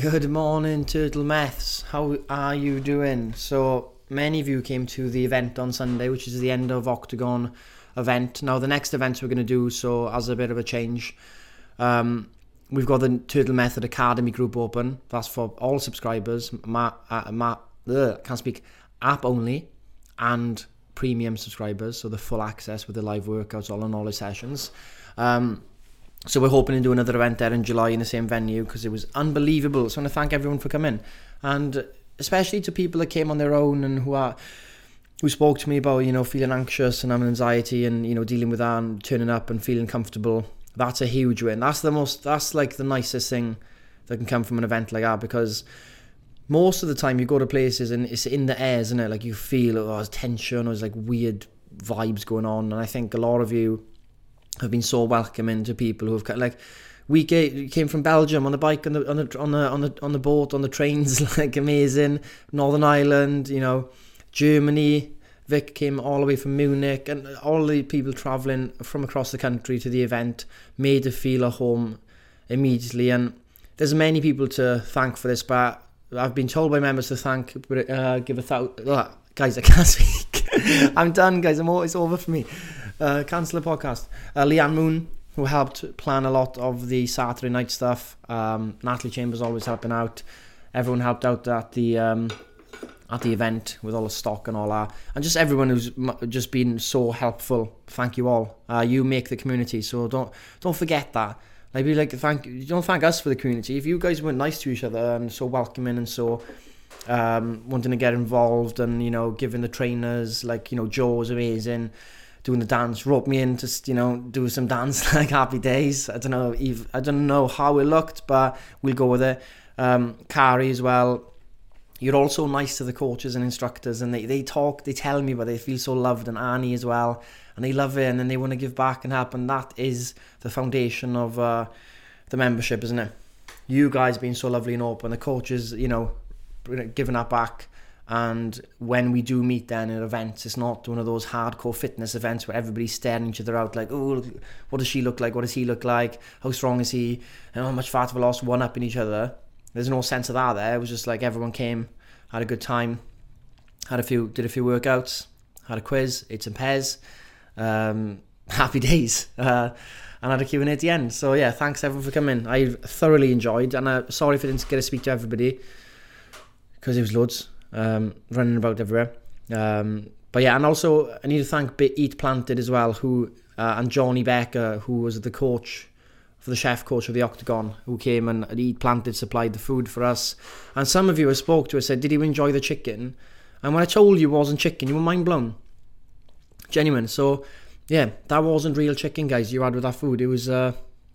Good morning, Turtle Maths. How are you doing? So, many of you came to the event on Sunday, which is the end of Octagon event. Now, the next event we're going to do, so as a bit of a change, um, we've got the Turtle Method Academy group open. That's for all subscribers, ma, uh, ma, ugh, can't speak, app only, and premium subscribers, so the full access with the live workouts, all in all the sessions. Um, so we're hoping to do another event there in July in the same venue because it was unbelievable. So I want to thank everyone for coming, and especially to people that came on their own and who are who spoke to me about you know feeling anxious and having anxiety and you know dealing with that and turning up and feeling comfortable. That's a huge win. That's the most. That's like the nicest thing that can come from an event like that because most of the time you go to places and it's in the air, isn't it? Like you feel oh, there's tension or there's like weird vibes going on, and I think a lot of you have been so welcoming to people who have like we came from Belgium on the bike on the on the on the on the, on the boat on the trains like amazing. Northern Ireland you know Germany Vic came all the way from Munich and all the people traveling from across the country to the event made it feel a home immediately. And there's many people to thank for this but I've been told by members to thank uh, give a thousand uh, guys I can't speak I'm done guys. I'm all, it's over for me uh, cancel the podcast. Uh, Leanne Moon, who helped plan a lot of the Saturday night stuff. Um, Natalie Chambers always helping out. Everyone helped out at the um, at the event with all the stock and all that, and just everyone who's just been so helpful. Thank you all. Uh, you make the community, so don't don't forget that. Like like thank you. Don't thank us for the community. If you guys were nice to each other and so welcoming and so um, wanting to get involved and you know giving the trainers like you know Joe was amazing doing the dance, roped me in just you know do some dance like Happy Days. I don't know if I don't know how it looked, but we'll go with it. Um, Carrie as well. You're also nice to the coaches and instructors, and they, they talk, they tell me, but they feel so loved, and Annie as well, and they love it, and then they want to give back and help, and that is the foundation of uh, the membership, isn't it? You guys being so lovely and open, the coaches, you know, giving that back and when we do meet then at events, it's not one of those hardcore fitness events where everybody's staring each other out like, oh, what does she look like? What does he look like? How strong is he? And how much fat have I lost? One up in each other. There's no sense of that there. It was just like everyone came, had a good time, had a few, did a few workouts, had a quiz, ate some pears, um, happy days. Uh, and had a Q&A at the end. So yeah, thanks everyone for coming. I thoroughly enjoyed, and uh, sorry if I didn't get to speak to everybody because it was loads um, running about everywhere. Um, but yeah, and also I need to thank Eat Planted as well, who uh, and Johnny Becker, who was the coach for the chef coach of the Octagon, who came and Eat Planted supplied the food for us. And some of you I spoke to, I said, "Did you enjoy the chicken?" And when I told you it wasn't chicken, you were mind blown. Genuine. So yeah, that wasn't real chicken, guys. You had with that food. It was uh,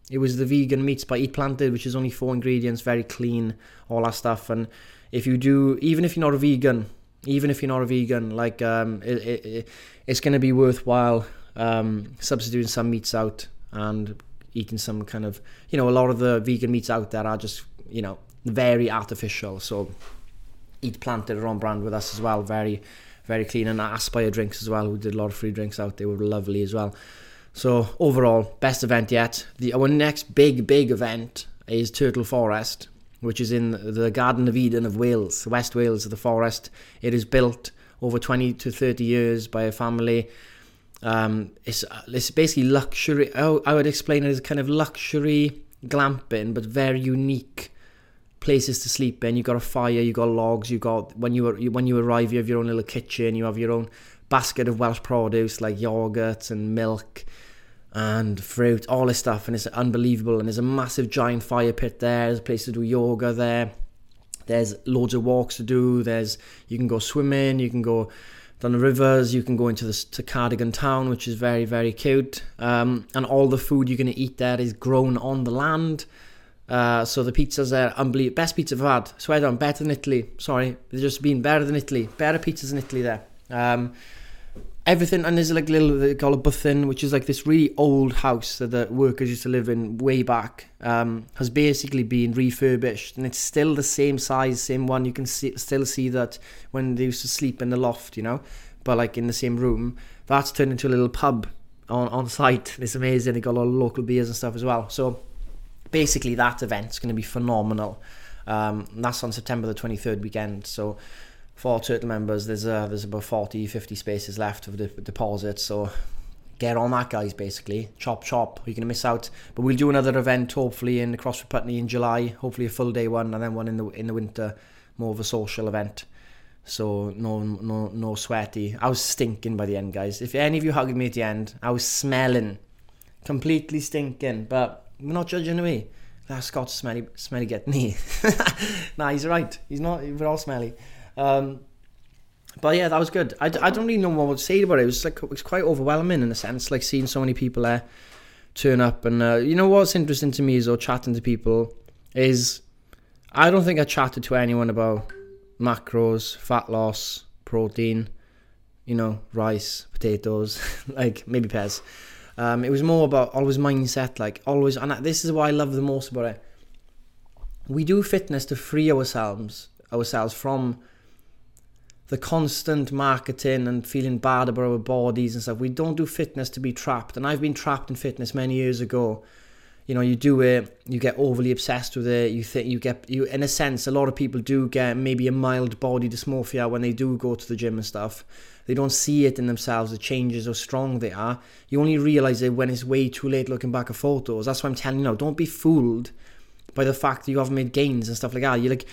it was the vegan meats by Eat Planted, which is only four ingredients, very clean, all that stuff, and if you do, even if you're not a vegan, even if you're not a vegan, like um, it, it, it's going to be worthwhile um, substituting some meats out and eating some kind of, you know, a lot of the vegan meats out there are just, you know, very artificial. So eat planted are on brand with us as well. Very, very clean. And Aspire drinks as well, who did a lot of free drinks out. They were lovely as well. So overall, best event yet. The our next big, big event is Turtle Forest which is in the Garden of Eden of Wales, West Wales, the forest. It is built over 20 to 30 years by a family. Um, it's, it's basically luxury. I would explain it as kind of luxury glamping, but very unique places to sleep in. You got a fire, you got logs, you got when you when you arrive, you have your own little kitchen, you have your own basket of Welsh produce like yogurt and milk and fruit, all this stuff, and it's unbelievable. And there's a massive giant fire pit there. There's a place to do yoga there. There's loads of walks to do. There's you can go swimming. You can go down the rivers. You can go into the to Cardigan town, which is very very cute. Um, and all the food you're gonna eat there is grown on the land. Uh, so the pizzas there, unbelievable. Best pizza I've had. Swear down, better than Italy. Sorry, they've just been better than Italy. Better pizzas in Italy there. Um, everything and there's like little they call it bwthyn, which is like this really old house that the workers used to live in way back um, has basically been refurbished and it's still the same size same one. You can see, still see that when they used to sleep in the loft you know but like in the same room. That's turned into a little pub on, on site. It's amazing. They got a lot of local beers and stuff as well. So basically that event's going to be phenomenal. Um, that's on September the 23rd weekend. So for Turtle members, there's uh, there's about 40, 50 spaces left of the deposit. So get on that, guys. Basically, chop chop. You're gonna miss out. But we'll do another event hopefully in the CrossFit Putney in July. Hopefully a full day one, and then one in the in the winter, more of a social event. So no no no sweaty. I was stinking by the end, guys. If any of you hugged me at the end, I was smelling, completely stinking. But we're not judging me. That Scott's smelly smelly get me. nah, he's right. He's not. We're all smelly. Um, but yeah, that was good. I, I don't really know what to say about it. It was like it was quite overwhelming in a sense, like seeing so many people there turn up. And uh, you know what's interesting to me is, or chatting to people, is I don't think I chatted to anyone about macros, fat loss, protein, you know, rice, potatoes, like maybe pears. Um, it was more about always mindset, like always, and this is what I love the most about it. We do fitness to free ourselves, ourselves from the constant marketing and feeling bad about our bodies and stuff. We don't do fitness to be trapped. And I've been trapped in fitness many years ago. You know, you do it, you get overly obsessed with it. You think you get you in a sense. A lot of people do get maybe a mild body dysmorphia when they do go to the gym and stuff. They don't see it in themselves, the changes, how strong they are. You only realize it when it's way too late looking back at photos. That's why I'm telling you now. Don't be fooled by the fact that you haven't made gains and stuff like that. You're like,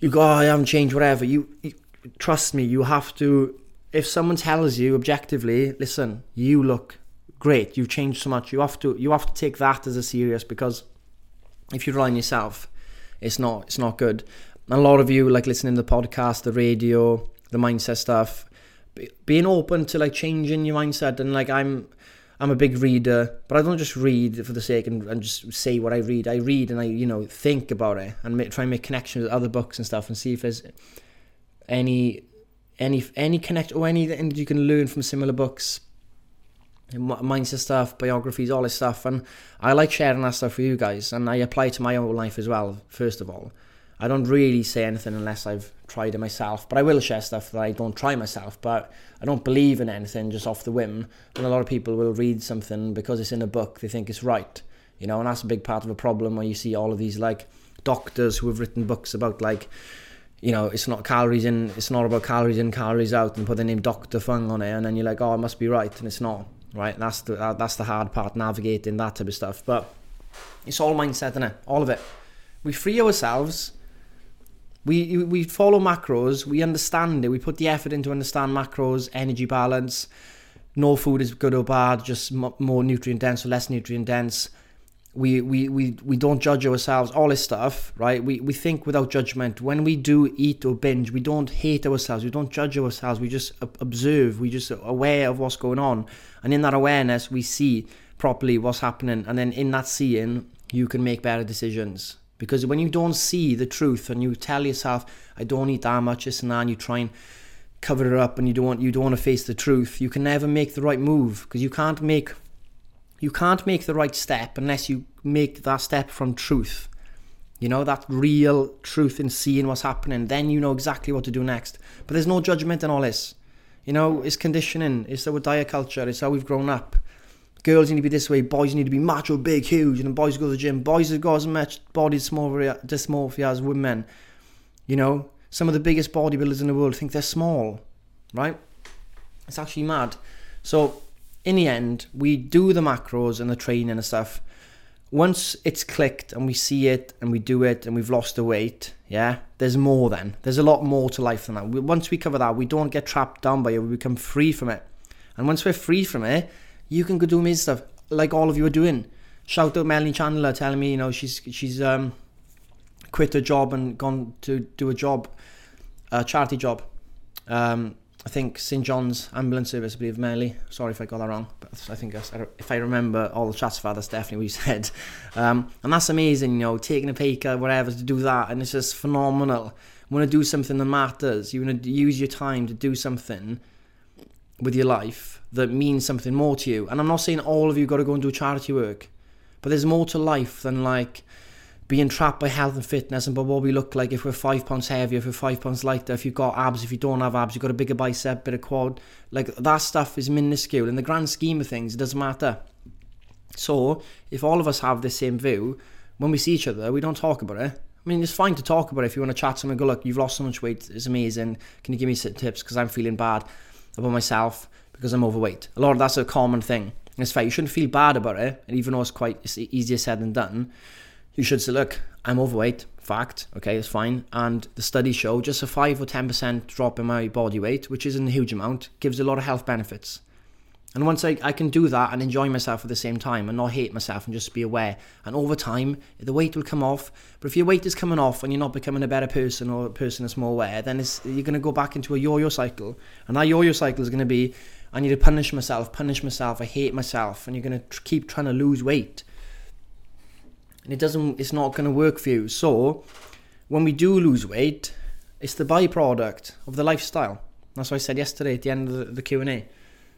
you go, oh, I haven't changed, whatever. You, you trust me, you have to. If someone tells you objectively, listen, you look great, you've changed so much. You have to you have to take that as a serious because if you rely on yourself, it's not it's not good. And a lot of you like listening to the podcast, the radio, the mindset stuff, being open to like changing your mindset and like I'm I'm a big reader, but I don't just read for the sake and, and just say what I read. I read and I, you know, think about it and make, try and make connections with other books and stuff and see if there's any any any connect or anything that you can learn from similar books mindset stuff biographies all this stuff. And i like sharing that stuff with you guys and i apply it to my own life as well first of all. I don't really say anything unless i've tried it myself but i will share stuff that i don't try myself but i don't believe in anything just off the whim. And a lot of people will read something because it's in a book they think it's right you know and that's a big part of a problem where you see all of these like doctors who have written books about like you know, it's not calories in, it's not about calories in, calories out, and put the name Dr. Fung on it, and then you're like, oh, it must be right, and it's not, right? That's the that's the hard part, navigating that type of stuff. But it's all mindset, is it? All of it. We free ourselves. We we follow macros. We understand it. We put the effort into understand macros, energy balance. No food is good or bad, just more nutrient dense or less nutrient dense we, we, we, we don't judge ourselves, all this stuff, right? We, we think without judgment. When we do eat or binge, we don't hate ourselves, we don't judge ourselves, we just observe, we just aware of what's going on. And in that awareness, we see properly what's happening. And then in that seeing, you can make better decisions. Because when you don't see the truth and you tell yourself, I don't eat that much, this and that, and you try and cover it up and you don't you don't want to face the truth, you can never make the right move because you can't make you can't make the right step unless you make that step from truth. You know, that real truth in seeing what's happening. Then you know exactly what to do next. But there's no judgment in all this. You know, it's conditioning. It's our diet culture. It's how we've grown up. Girls need to be this way. Boys need to be macho, big, huge. And boys go to the gym. Boys have got as much body dysmorphia, dysmorphia as women. You know, some of the biggest bodybuilders in the world think they're small, right? It's actually mad. So in the end, we do the macros and the training and stuff. Once it's clicked and we see it and we do it and we've lost the weight, yeah, there's more then. There's a lot more to life than that. Once we cover that, we don't get trapped down by it, we become free from it. And once we're free from it, you can go do amazing stuff like all of you are doing. Shout out Melanie Chandler telling me, you know, she's she's um quit her job and gone to do a job, a charity job. Um, I think St John's Ambulance Service, I believe, Melly. Sorry if I got that wrong, but I think if I remember all the chats for that's definitely what you said. Um, and that's amazing, you know, taking a pay cut, whatever, to do that, and it's just phenomenal. You want to do something that matters. You want to use your time to do something with your life that means something more to you. And I'm not saying all of you got to go and do charity work, but there's more to life than like being trapped by health and fitness and by what we look like if we're five pounds heavier, if we're five pounds lighter, if you've got abs, if you don't have abs, you've got a bigger bicep, bit of quad. Like that stuff is minuscule. In the grand scheme of things, it doesn't matter. So if all of us have the same view, when we see each other, we don't talk about it. I mean, it's fine to talk about it if you want to chat someone. Go look, you've lost so much weight. It's amazing. Can you give me some tips because I'm feeling bad about myself because I'm overweight. A lot of that's a common thing. And it's fair. You shouldn't feel bad about it. And even though it's quite it's easier said than done, you should say, look, I'm overweight. Fact. Okay, it's fine. And the studies show just a five or ten percent drop in my body weight, which isn't a huge amount, gives a lot of health benefits. And once I, I can do that and enjoy myself at the same time and not hate myself and just be aware, and over time, the weight will come off. But if your weight is coming off and you're not becoming a better person or a person that's more aware, then you're going to go back into a yo yo cycle. And that yo yo cycle is going to be I need to punish myself, punish myself, I hate myself, and you're going to tr- keep trying to lose weight. And it doesn't, it's not going to work for you. So, when we do lose weight, it's the byproduct of the lifestyle. That's what I said yesterday at the end of the, the Q&A.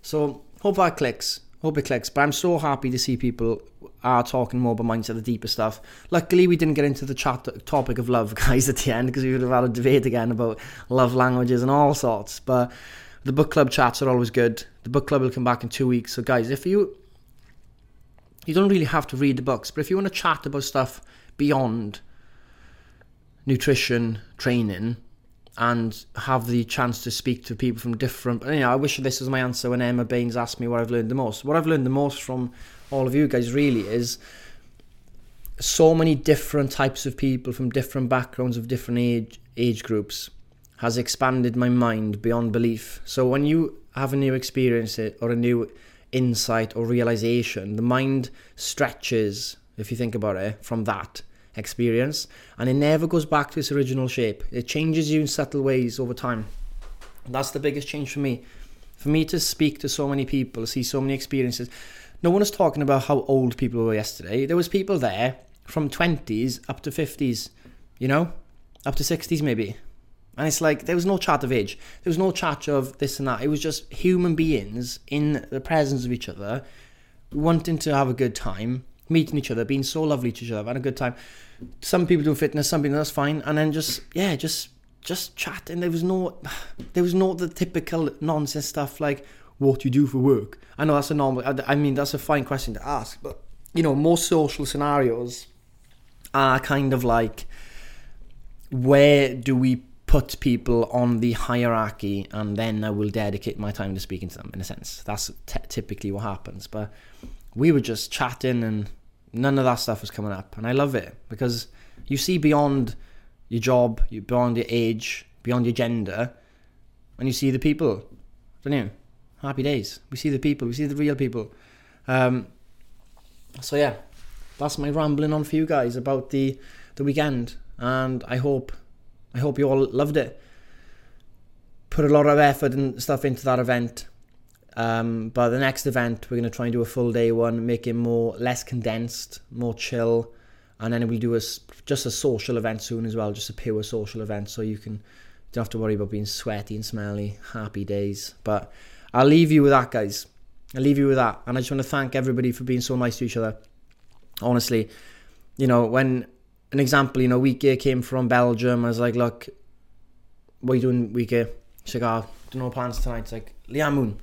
So, hope that clicks. Hope it clicks. But I'm so happy to see people are talking more about mindset, the deeper stuff. Luckily, we didn't get into the chat topic of love, guys, at the end because we would have had a debate again about love languages and all sorts. But the book club chats are always good. The book club will come back in two weeks. So, guys, if you you don't really have to read the books, but if you want to chat about stuff beyond nutrition, training, and have the chance to speak to people from different. You know, I wish this was my answer when Emma Baines asked me what I've learned the most. What I've learned the most from all of you guys really is so many different types of people from different backgrounds of different age age groups has expanded my mind beyond belief. So when you have a new experience eh, or a new insight or realization, the mind stretches, if you think about it, from that experience and it never goes back to its original shape. It changes you in subtle ways over time. That's the biggest change for me. For me to speak to so many people, see so many experiences. No one is talking about how old people were yesterday. There was people there from 20s up to 50s, you know, up to 60s maybe. And it's like there was no chat of age. There was no chat of this and that. It was just human beings in the presence of each other, wanting to have a good time, meeting each other, being so lovely to each other, having a good time. Some people do fitness, some people that's fine, and then just yeah, just just chat. And there was no, there was no the typical nonsense stuff like what you do for work. I know that's a normal. I mean that's a fine question to ask, but you know most social scenarios are kind of like where do we put people on the hierarchy and then I will dedicate my time to speaking to them in a sense. That's t- typically what happens. But we were just chatting and none of that stuff was coming up. And I love it because you see beyond your job, beyond your age, beyond your gender, and you see the people. Don't you? Happy days. We see the people, we see the real people. Um, so yeah, that's my rambling on for you guys about the the weekend. And I hope I hope you all loved it. Put a lot of effort and stuff into that event. Um, but the next event, we're going to try and do a full day one, make it more less condensed, more chill, and then we'll do a just a social event soon as well, just a pure social event, so you can don't have to worry about being sweaty and smelly. Happy days. But I'll leave you with that, guys. I'll leave you with that, and I just want to thank everybody for being so nice to each other. Honestly, you know when an example, you know, Week came from Belgium. I was like, look, what are you doing, Week She's like, ah, oh, no plans tonight. It's like, Leanne Moon,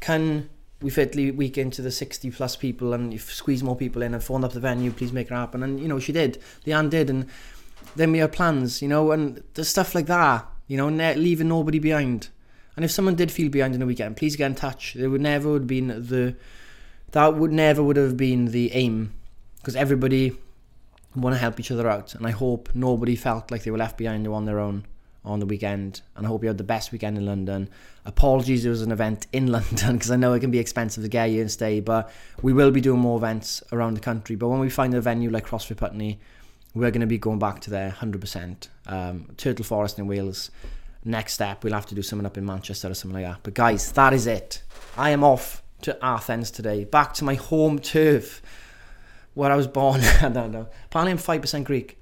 can we fit Week into the 60 plus people and squeeze more people in and phone up the venue, please make it happen. And, you know, she did. Leanne did. And then we had plans, you know, and there's stuff like that, you know, leaving nobody behind. And if someone did feel behind in the weekend, please get in touch. There would never have been the, that would never would have been the aim because everybody want to help each other out. And I hope nobody felt like they were left behind or on their own on the weekend. And I hope you had the best weekend in London. Apologies, there was an event in London because I know it can be expensive to get you and stay, but we will be doing more events around the country. But when we find a venue like CrossFit Putney, we're going to be going back to there 100%. Um, Turtle Forest in Wales. Next step, we'll have to do something up in Manchester or something like that. But guys, that is it. I am off to Athens today, back to my home turf where I was born. I don't know. Apparently, I'm five percent Greek.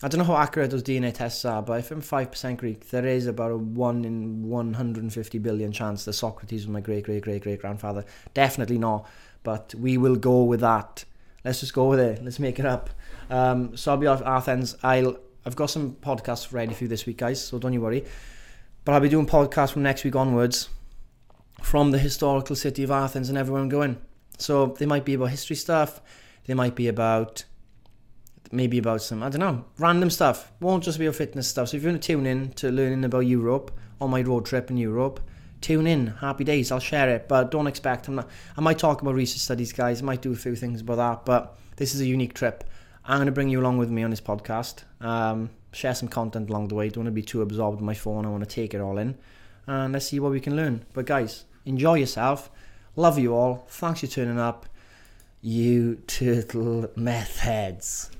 I don't know how accurate those DNA tests are, but if I'm five percent Greek, there is about a one in one hundred and fifty billion chance that Socrates was my great great great great grandfather. Definitely not, but we will go with that. Let's just go with it. Let's make it up. Um, so I'll be off Athens. I'll I've got some podcasts ready for you this week, guys. So don't you worry. But I'll be doing podcasts from next week onwards from the historical city of Athens and everyone going. So they might be about history stuff, they might be about maybe about some, I don't know, random stuff. Won't just be about fitness stuff. So if you want to tune in to learning about Europe on my road trip in Europe, tune in. Happy days. I'll share it, but don't expect. I'm not. I might talk about research studies, guys. I might do a few things about that, but this is a unique trip. I'm going to bring you along with me on this podcast. Um, share some content along the way. Don't want to be too absorbed in my phone. I want to take it all in, and let's see what we can learn. But guys, enjoy yourself. Love you all. Thanks for turning up. You turtle meth heads.